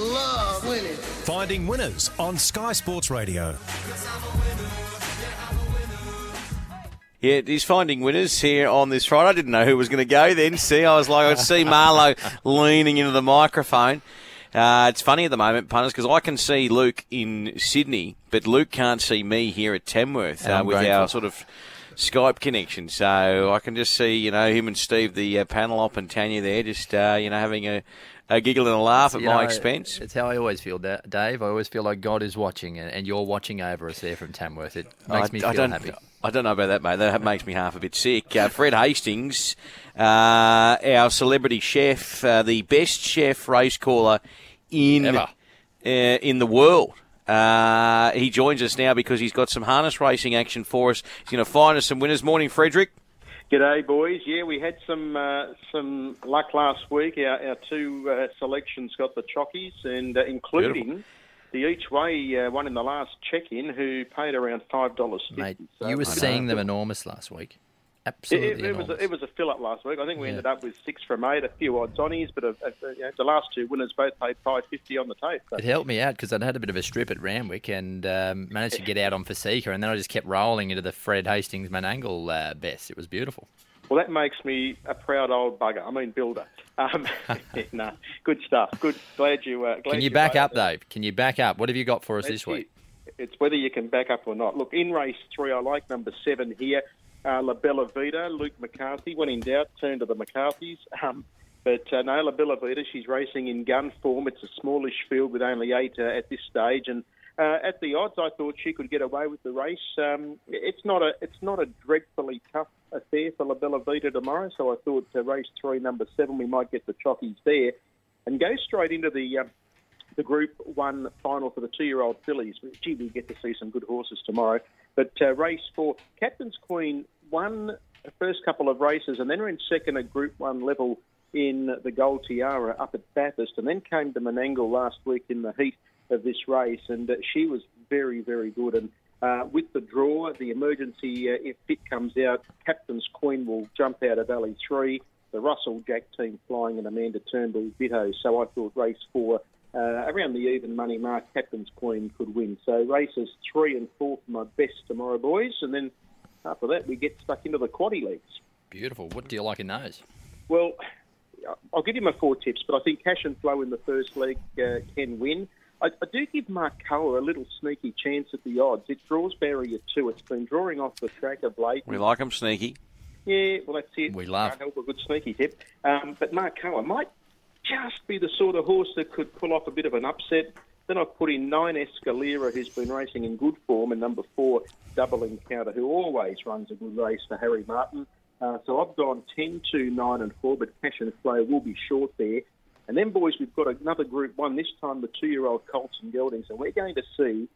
love winning. Finding winners on Sky Sports Radio. Yeah, he's finding winners here on this Friday. I didn't know who was going to go then. See, I was like, I see Marlo leaning into the microphone. Uh, it's funny at the moment, punters, because I can see Luke in Sydney, but Luke can't see me here at Tamworth uh, with grateful. our sort of Skype connection. So I can just see, you know, him and Steve, the uh, panel op, and Tanya there, just uh, you know, having a, a giggle and a laugh at my know, expense. It's how I always feel, Da- Dave. I always feel like God is watching, and, and you're watching over us there from Tamworth. It makes I, me I feel don't, happy. I don't know about that, mate. That makes me half a bit sick. Uh, Fred Hastings, uh, our celebrity chef, uh, the best chef race caller in uh, in the world. Uh, he joins us now because he's got some harness racing action for us. He's going to find us some winners. Morning, Frederick. G'day, boys. Yeah, we had some uh, some luck last week. Our, our two uh, selections got the chockies, and uh, including the each way uh, one in the last check-in, who paid around five dollars Mate, fifty. you were seeing them enormous last week. Absolutely It, it, was a, it was a fill up last week. I think we Yeah. ended up with six from eight, a few odds onnies, but uh uh you know, the last two winners both paid five fifty on the tape. So. It helped me out because I'd had a bit of a strip at Randwick and um, managed to get out on Fasika, and then I just kept rolling into the Fred Hastings Menangle uh, best. It was beautiful. Well, that makes me a proud old bugger. I mean, builder. Um, no, good stuff. Good. Glad you. Uh, glad Can you back up. Dave? Can you back up? What have you got for us this week? it. It's whether you can back up or not. Look, in race three, I like number seven here, uh, La Bella Vita, Luke McCarthy. When in doubt, turn to the McCarthys. Um, but uh, no, La Bella Vita, she's racing in gun form. It's a smallish field with only eight uh, at this stage, and uh, at the odds, I thought she could get away with the race. Um, it's not a it's not a dreadfully tough affair for La Bella Vita tomorrow, so I thought uh, race three, number seven, we might get the chockies there, and go straight into the. Um, the Group One final for the two-year-old fillies. Gee, we get to see some good horses tomorrow. But uh, race four, Captain's Queen won the first couple of races and then ran second at Group One level in the Gold Tiara up at Bathurst, and then came to Menangle last week in the heat of this race, and uh, she was very, very good. And uh, with the draw, the emergency, uh, if fit comes out, Captain's Queen will jump out of barrier three. The Russell Jack team flying and Amanda Turnbull ditto. So I thought race four uh, around the even money mark, Captain's Queen could win. So races three and four for my best tomorrow, boys, and then after that we get stuck into the quaddy leagues. Beautiful. What do you like in those? Well, I'll give you my four tips, but I think Cash and Flow in the first league uh, can win. I, I do give Mark Coa a little sneaky chance at the odds. It draws barrier two. It's been drawing off the track of late. We like him sneaky. Yeah, well, that's it. We love. Can't help a good sneaky tip. Um, but Mark Coa might just be the sort of horse that could pull off a bit of an upset. Then I've put in nine Escalera, who's been racing in good form, and number four, Double Encounter, who always runs a good race for Harry Martin. Uh, so I've gone 10, 2, 9, and 4, but Cash and Flow will be short there. And then, boys, we've got another Group 1, this time the two year old Colts and Geldings, and we're going to see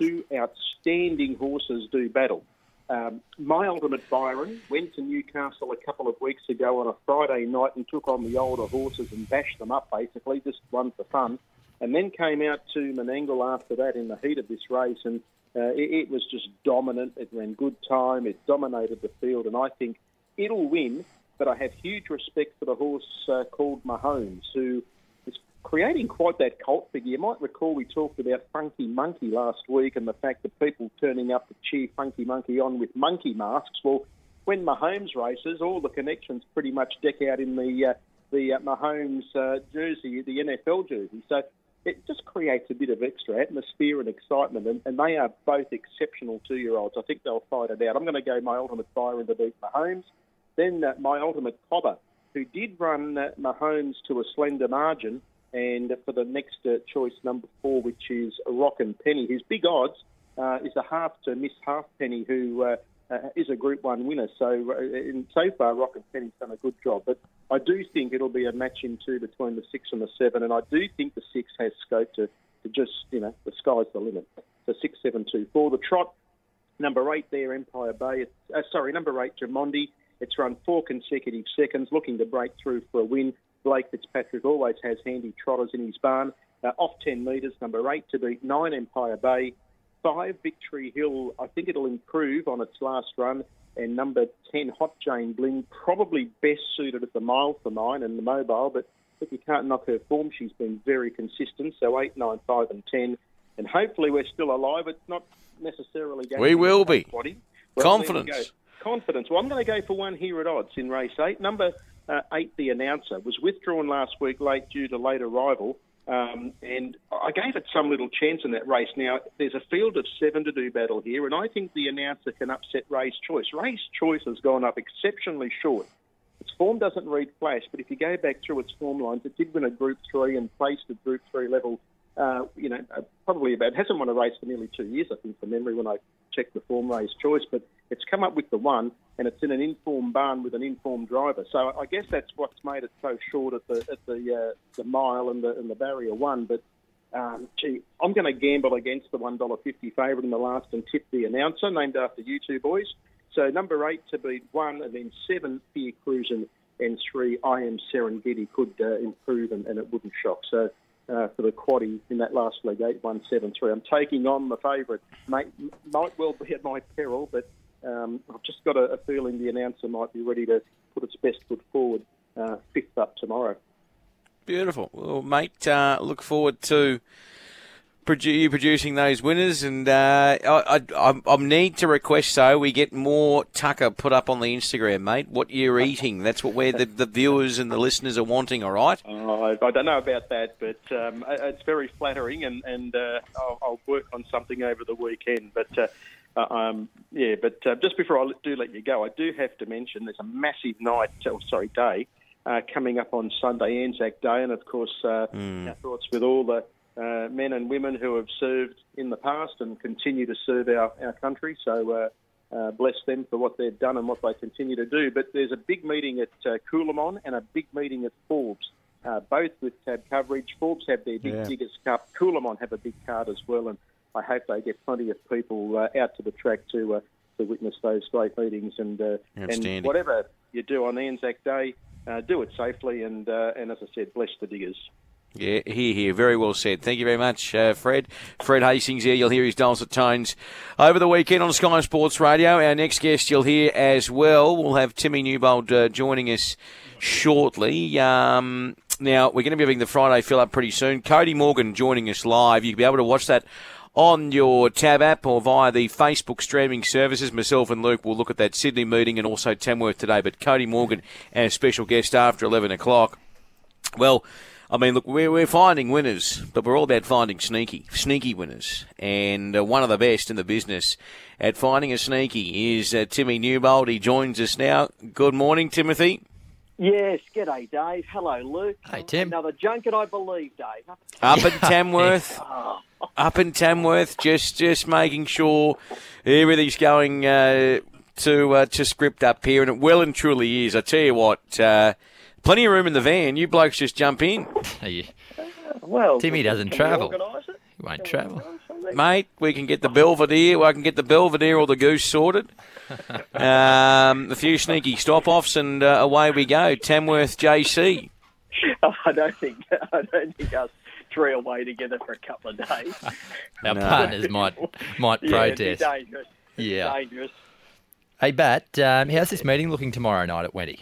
two outstanding horses do battle. Um, my ultimate Byron went to Newcastle a couple of weeks ago on a Friday night and took on the older horses and bashed them up, basically, just one for fun. And then came out to Menangle after that in the heat of this race, and uh, it, it was just dominant. It ran good time, it dominated the field, and I think it'll win. But I have huge respect for the horse uh, called Mahomes, who creating quite that cult figure. You might recall we talked about Funky Monkey last week and the fact that people turning up to cheer Funky Monkey on with monkey masks. Well, when Mahomes races, all the connections pretty much deck out in the uh, the uh, Mahomes uh, jersey, the NFL jersey. So it just creates a bit of extra atmosphere and excitement, and, and they are both exceptional two-year-olds. I think they'll fight it out. I'm going to go my ultimate fire to beat Mahomes. Then uh, my ultimate cobber, who did run uh, Mahomes to a slender margin, and for the next uh, choice, number four, which is Rock and Penny, whose big odds uh, is a half to Miss Halfpenny, who uh, uh, is a Group One winner. So, uh, in, so far, Rock and Penny's done a good job. But I do think it'll be a match in two between the six and the seven, and I do think the six has scope to, to just, you know, the sky's the limit. So six, seven, two, four. The trot, number eight there, Empire Bay. Uh, sorry, number eight, Jamondi. It's run four consecutive seconds, looking to break through for a win. Blake Fitzpatrick always has handy trotters in his barn. Uh, off 10 metres, number eight to beat nine Empire Bay. Five Victory Hill, I think it'll improve on its last run. and number 10, Hot Jane Bling, probably best suited at the mile for mine and the mobile, but if you can't knock her form, she's been very consistent. So 8, 9, 5, and 10. And hopefully we're still alive. It's not necessarily going We to will be. Well, Confidence. Confidence. Well, I'm going to go for one here at odds in race 8. Number uh, 8, the announcer, was withdrawn last week late due to late arrival. Um, and I gave it some little chance in that race. Now, there's a field of seven to do battle here, and I think the announcer can upset Race Choice. Race Choice has gone up exceptionally short. Its form doesn't read flash, but if you go back through its form lines, it did win a Group 3 and placed at Group 3 level, uh, you know, uh, probably about, hasn't won a race for nearly two years, I think, from memory when I checked the form Race Choice, but it's come up with the one, and it's in an informed barn with an informed driver. So I guess that's what's made it so short at the at the uh, the mile and the and the barrier one. But um, gee, I'm going to gamble against the one dollar fifty favourite in the last and tip the announcer, named after you two boys. So number eight to beat one, and then seven Fear Cruising, and three I Am Serengeti could uh, improve, and, and it wouldn't shock. So. Uh, for the quaddy in that last leg, eight one seven three. I'm taking on the favourite. Might, might well be at my peril, but um, I've just got a, a feeling the announcer might be ready to put its best foot forward uh, fifth up tomorrow. Beautiful. Well, mate, uh, look forward to produ- you producing those winners, and uh, I, I, I need to request so we get more Tucker put up on the Instagram, mate. What you're eating? That's what we're the, the viewers and the listeners are wanting. All right. Oh, I, I don't know about that, but um, it's very flattering, and and uh, I'll, I'll work on something over the weekend. But uh, uh, um, yeah, but uh, just before I do let you go, I do have to mention there's a massive night, oh, sorry, day uh, coming up on Sunday, Anzac Day, and of course, uh, our thoughts with all the uh, men and women who have served in the past and continue to serve our, our country. So. Uh, uh, bless them for what they've done and what they continue to do. But there's a big meeting at uh, Coolamon and a big meeting at Forbes, uh, both with tab coverage. Forbes have their big Yeah. Diggers Cup. Coolamon have a big card as well, and I hope they get plenty of people uh, out to the track to uh, to witness those great meetings. And uh, and whatever you do on Anzac Day, uh, do it safely. And uh, and as I said, bless the diggers. Yeah, here, here. Very well said. Thank you very much, uh, Fred. Fred Hastings here. You'll hear his dulcet tones over the weekend on Sky Sports Radio. Our next guest you'll hear as well. We'll have Timmy Newbold uh, joining us shortly. Um, now, we're going to be having the Friday fill up pretty soon. Cody Morgan joining us live. You'll be able to watch that on your Tab app or via the Facebook streaming services. Myself and Luke will look at that Sydney meeting and also Tamworth today. But Cody Morgan our special guest after 11 o'clock. Well, I mean, look, we're, we're finding winners, but we're all about finding sneaky, sneaky winners. And uh, one of the best in the business at finding a sneaky is uh, Timmy Newbold. He joins us now. Good morning, Timothy. Yes, g'day, Dave. Hello, Luke. Hey, Tim. Another junket, I believe, Dave. Up in Tamworth, up in Tamworth, just just making sure everything's going uh, to uh, to script up here, and it well and truly is. I tell you what, uh, plenty of room in the van. You blokes just jump in. Are you, Well, Timmy doesn't can travel. organise it? you won't travel. Mate. We can get the Belvedere. I can get the Belvedere or the Goose sorted. Um, a few sneaky stop-offs, and uh, away we go. Tamworth JC. I don't think I don't think us three will wait together for a couple of days. Our No. partners might might yeah, it'd be protest. dangerous. Yeah. dangerous. Hey, Bat, um, how's this meeting looking tomorrow night at Wenty?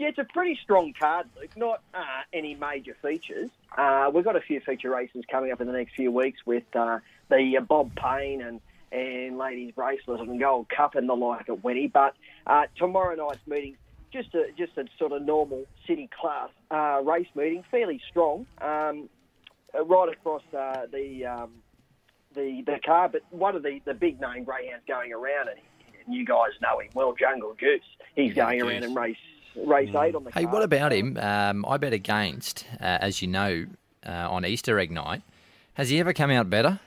Yeah, it's a pretty strong card, Luke. Not uh, any major features. Uh, we've got a few feature races coming up in the next few weeks with uh, the uh, Bob Payne and and Ladies Bracelet and Gold Cup and the like at Wenty. But uh, tomorrow night's meeting, just a just a sort of normal city class uh, race meeting, fairly strong, um, right across uh, the um, the the car. But one of the, the big name greyhounds going around, and, and you guys know him well, Jungle Juice. He's going around in race race eight on the Hey, card. what about him? Um, I bet against, uh, as you know, uh, on Easter egg night. Has he ever come out better?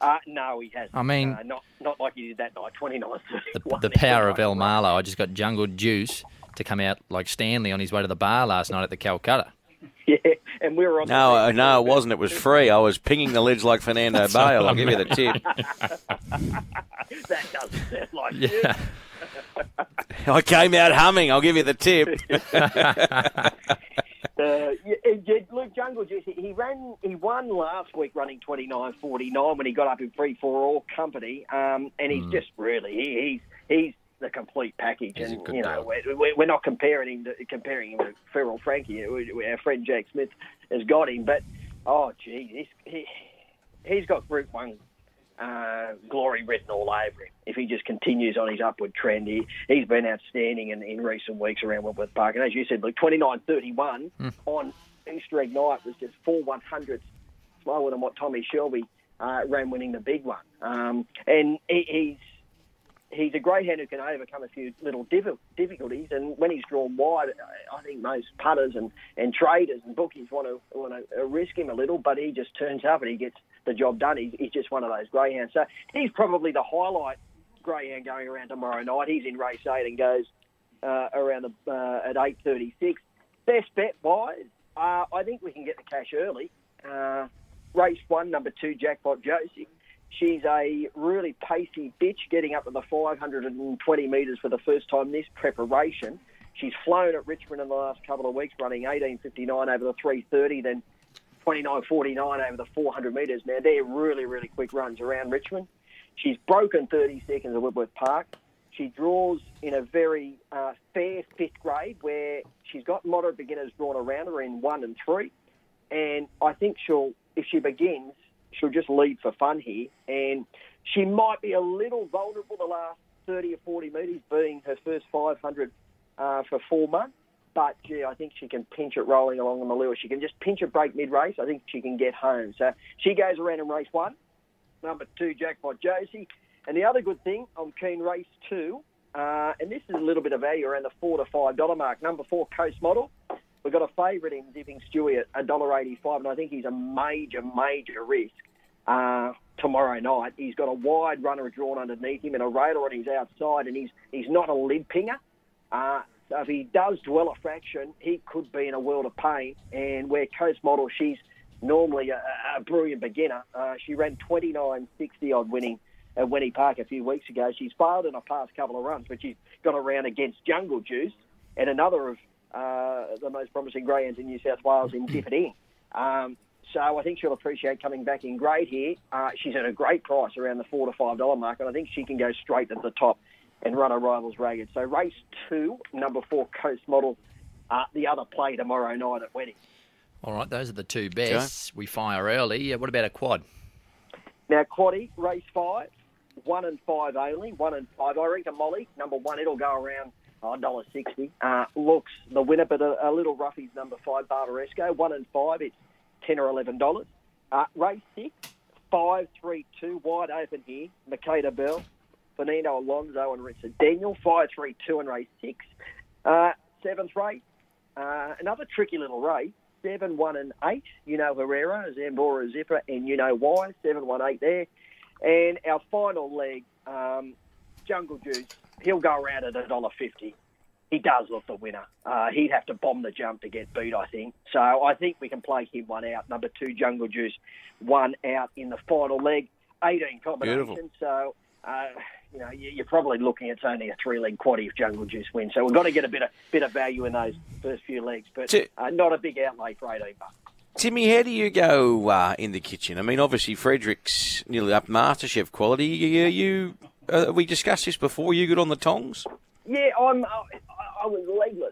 Uh, no, he hasn't. I mean- uh, not not like he did that night. Twenty nine. The, the power of El Marlo. I just got Jungle Juice to come out like Stanley on his way to the bar last night at the Calcutta. Yeah, and we were on. No, the uh, no, it wasn't. It was free. I was pinging the lids like Fernando Bale. I'll give you the tip. that doesn't sound like you. Yeah. I came out humming. I'll give you the tip. Uh, yeah, yeah, Luke Jungle Juice. He ran. He won last week running twenty nine forty nine when he got up in free for all company. Um, and he's just really he, he's he's the complete package. He's and you know, we're, we're not comparing him to, comparing him to Feral Frankie. Our friend Jack Smith has got him, but oh gee, he's, he he's got Group One uh, glory written all over him. If he just continues on his upward trend, he, he's been outstanding in, in recent weeks around Wentworth Park. And as you said, look, 29.31 on Easter egg night was just four one hundredths slower than what Tommy Shelby uh, ran winning the big one. Um, and he, he's he's a greyhound who can overcome a few little difficulties. And when he's drawn wide, I think most putters and, and traders and bookies want to want to risk him a little. But he just turns up and he gets the job done. He's, he's just one of those greyhounds. So he's probably the highlight greyhound going around tomorrow night. He's in race eight and goes uh, around the, uh, at eight thirty six. Best bet wise, uh, I think we can get the cash early. Uh, race one, number two, Jackpot Josie. She's a really pacey bitch, getting up to the 520 metres for the first time this preparation. She's flown at Richmond in the last couple of weeks, running 18.59 over the 330, then 29.49 over the 400 metres. Now, they're really, really quick runs around Richmond. She's broken 30 seconds at Wentworth Park. She draws in a very uh, fair fifth grade where she's got moderate beginners drawn around her in one and three. And I think she'll, if she begins, she'll just lead for fun here. And she might be a little vulnerable the last 30 or 40 metres, being her first 500 uh, for four months. But gee, I think she can pinch it rolling along the Malua. She can just pinch a break mid race. I think she can get home. So she goes around in race one. Number two, Jackpot Josie. And the other good thing, I'm keen race two. Uh, and this is a little bit of value around the four to five dollar mark. Number four, Coast Model. We've got a favourite in Dipping Stewie at a dollar eighty-five, and I think he's a major, major risk uh, tomorrow night. He's got a wide runner drawn underneath him and a railer on his outside, and he's he's not a lid pinger. Uh, so if he does dwell a fraction, he could be in a world of pain. And where Coast Model, she's normally a, a brilliant beginner. Uh, she ran 29.60 odd winning at Winnie Park a few weeks ago. She's failed in a past couple of runs, but she's got around against Jungle Juice and another of uh, the most promising greyhounds in New South Wales in It Um, so I think she'll appreciate coming back in grade here. Uh, she's at a great price around the four to five dollar mark, and I think she can go straight to the top and run her rivals ragged. So race two, number four Coast Model, uh, the other play tomorrow night at Wedding. All right, those are the two best. We fire early. Uh, What about a quad? Now, Quaddy, race five, one and five only, one and five. I reckon Molly, number one, it'll go around oh, $1.60. Uh, looks the winner, but a, a little roughies, number five, Barbaresco, one and five, it's 10 or $11. Uh, race six, five, three, two, wide open here, Makeda Bell, Fernando Alonso and Richard Daniel, five, three, two, and race six. Uh, seventh race, uh, another tricky little race. Seven, one, and eight. You know Herrera, Zambora, Zipper, and you know why. Seven, one, eight there. And our final leg, um, Jungle Juice. He'll go around at a dollar fifty. He does look the winner. Uh, he'd have to bomb the jump to get beat, I think. So I think we can play him one out. Number two, Jungle Juice, one out in the final leg. 18 combinations. Beautiful. So, uh, you know, you- you're probably looking at only a three-leg quaddy if Jungle Juice wins. So we've got to get a bit of bit of value in those first few legs, but uh, not a big outlay for 18 bucks. Timmy, how do you go uh, in the kitchen? I mean, obviously Frederick's nearly up MasterChef quality. You, you uh, we discussed this before. You good on the tongs? Yeah, I'm. I, I was legless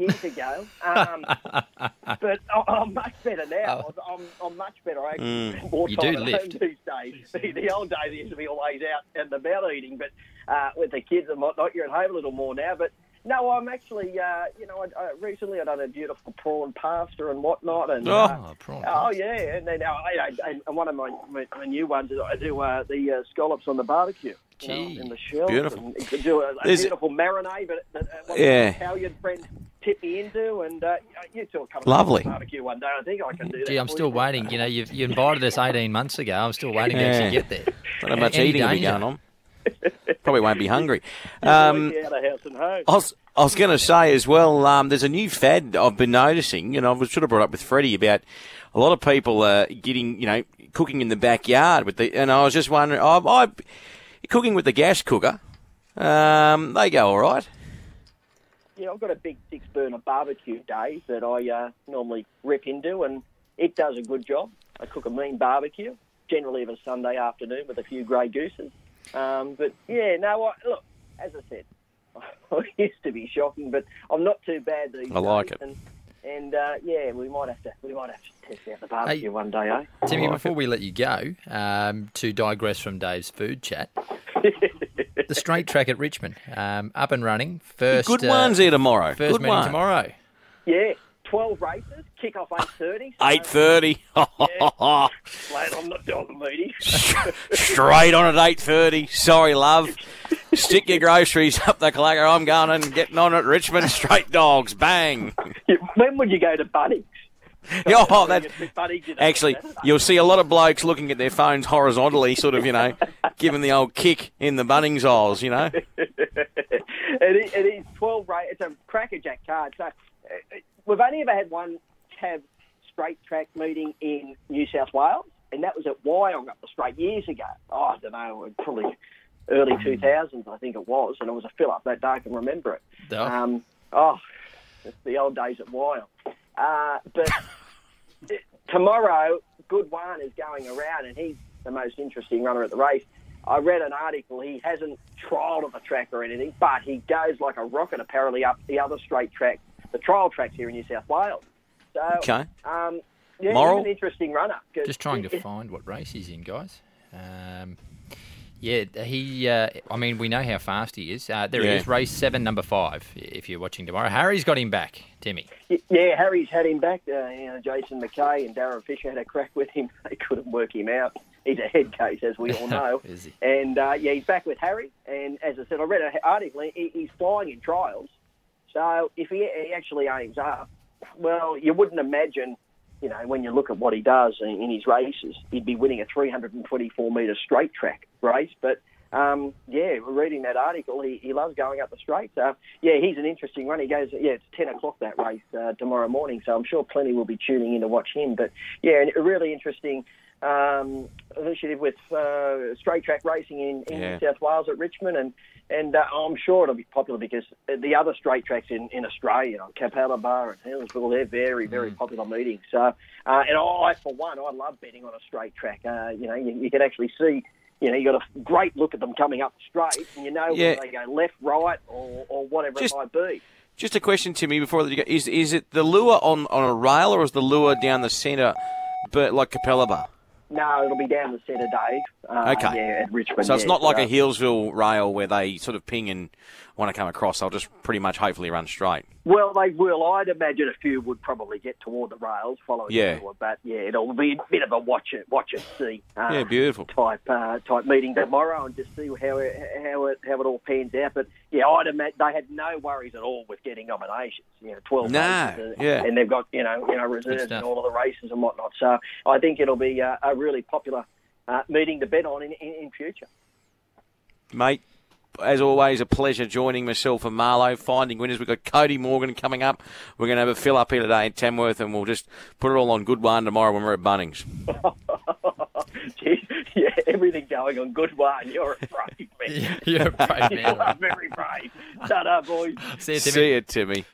years ago, um, but I- I'm much better now. I'm, I'm much better. I actually spend more You time do at lift. home these days. The, the old days I used to be always out and about eating, but uh, with the kids and whatnot, you're at home a little more now. But no, I'm actually, uh, you know, I, I, recently I done a beautiful prawn pasta and whatnot, and uh, Oh, prawn Oh yeah, and then uh, I, I, and one of my, my, my new ones is I do uh, the uh, scallops on the barbecue. You know, in the shells. beautiful. And you can do a, a beautiful marinade, but that, uh, Yeah. of my Italian friends tipped me into, and uh, you two will come Lovely. to barbecue one day. I think I can do that. Gee, I'm still you. waiting. You know, you've, you invited us 18 months ago. I'm still waiting to actually get there. Not how much Any eating will be danger? going on. Probably won't be hungry. Um, out of house and home. I was, I was going to say as well, um, there's a new fad I've been noticing, and I was sort of brought up with Freddie about a lot of people uh, getting, you know, cooking in the backyard with the, and I was just wondering, I, I cooking with the gas cooker, um, they go all right. Yeah, I've got a big six burner barbecue day that I uh, normally rip into, and it does a good job. I cook a mean barbecue, generally of a Sunday afternoon with a few grey gooses. Um, but yeah, no, I, look, as I said, I used to be shocking, but I'm not too bad these I like it. And, and uh, yeah, we might have to we might have to test out the barbecue Hey. one day, eh? Timmy, like before we let you go, um, to digress from Dave's food chat, the straight track at Richmond, um, up and running. First, Good uh, ones here tomorrow. First Good meeting one. tomorrow. Yeah, 12 races, kick off 8.30. so- Eight thirty. I'm not doing the meeting. Straight on at eight thirty. Sorry, love. Stick your groceries up the clacker. I'm going and getting on at Richmond. Straight dogs. Bang. when would you go to Bunnings? oh, that, actually, you'll see a lot of blokes looking at their phones horizontally, sort of, you know, giving the old kick in the Bunnings aisles, you know. it, is, it is 12 race. It's a crackerjack card. So uh, we've only ever had one have straight track meeting in New South Wales, and that was at Wyong up the straight years ago. Oh, I don't know, probably early 2000s, I think it was, and it was a fill up that day. I can remember it. Oh. Um, oh, it's the old days at Wyong. Uh, but tomorrow, Good One is going around, and he's the most interesting runner at the race. I read an article. He hasn't trialled at the track or anything, but he goes like a rocket apparently up the other straight track, the trial tracks here in New South Wales. So, Okay. um, yeah, Moral? he's an interesting runner. Just trying to find what race he's in, guys. Um, yeah, he. Uh, I mean, we know how fast he is. Uh, there Yeah. is, race seven, number five. If you're watching tomorrow, Harry's got him back. Timmy. Yeah, Harry's had him back. Uh, you know, Jason McKay and Darren Fisher had a crack with him. They couldn't work him out. He's a head case, as we all know. Is he? And uh, yeah, he's back with Harry. And as I said, I read an article. He, he's flying in trials. So if he, he actually aims up, well, you wouldn't imagine. You know, when you look at what he does in, in his races, he'd be winning a 324 metre straight track race. But um, yeah, reading that article, he, he loves going up the straight. So yeah, he's an interesting one. He goes, yeah, it's 10 o'clock that race uh, tomorrow morning. So I'm sure plenty will be tuning in to watch him. But yeah, a really interesting um, initiative with uh, straight track racing in, in Yeah. New South Wales at Richmond, and and uh, I'm sure it'll be popular because the other straight tracks in, in Australia, Capalaba and Healesville, they're very very popular meetings. So, uh, and I for one, I love betting on a straight track. Uh, you know, you, you can actually see. You know, you got a great look at them coming up straight, and you know Yeah. whether they go left, right, or, or whatever Just- it might be. Just a question to me before that you go. Is is it the lure on, on a rail or is the lure down the centre, but like Capalaba? No, it'll be down the centre, Dave. Uh, Okay. Yeah, at Richmond. So it's yeah, not like so- a Healesville rail where they sort of ping and want to come across. They'll just pretty much hopefully run straight. Well, they will. I'd imagine a few would probably get toward the rails following Yeah. the but yeah, it'll be a bit of a watch it, watch it, see. Uh, Yeah, beautiful. Type uh, type meeting tomorrow and just see how it, how it how it all pans out. But yeah, I'd imagine they had no worries at all with getting nominations. You know, twelve No, races, uh, yeah. and they've got you know you know reserves stuff. and all of the races and whatnot. So I think it'll be uh, a really popular uh, meeting to bet on in, in, in future. Mate, as always, a pleasure joining myself and Marlo, finding winners. We've got Cody Morgan coming up. We're going to have a fill up here today in Tamworth, and we'll just put it all on good one tomorrow when we're at Bunnings. Jeez, yeah, everything going on good one. You're a brave man. You're a brave You're man. very brave. Shut up, boys. See you, Timmy. See you, Timmy.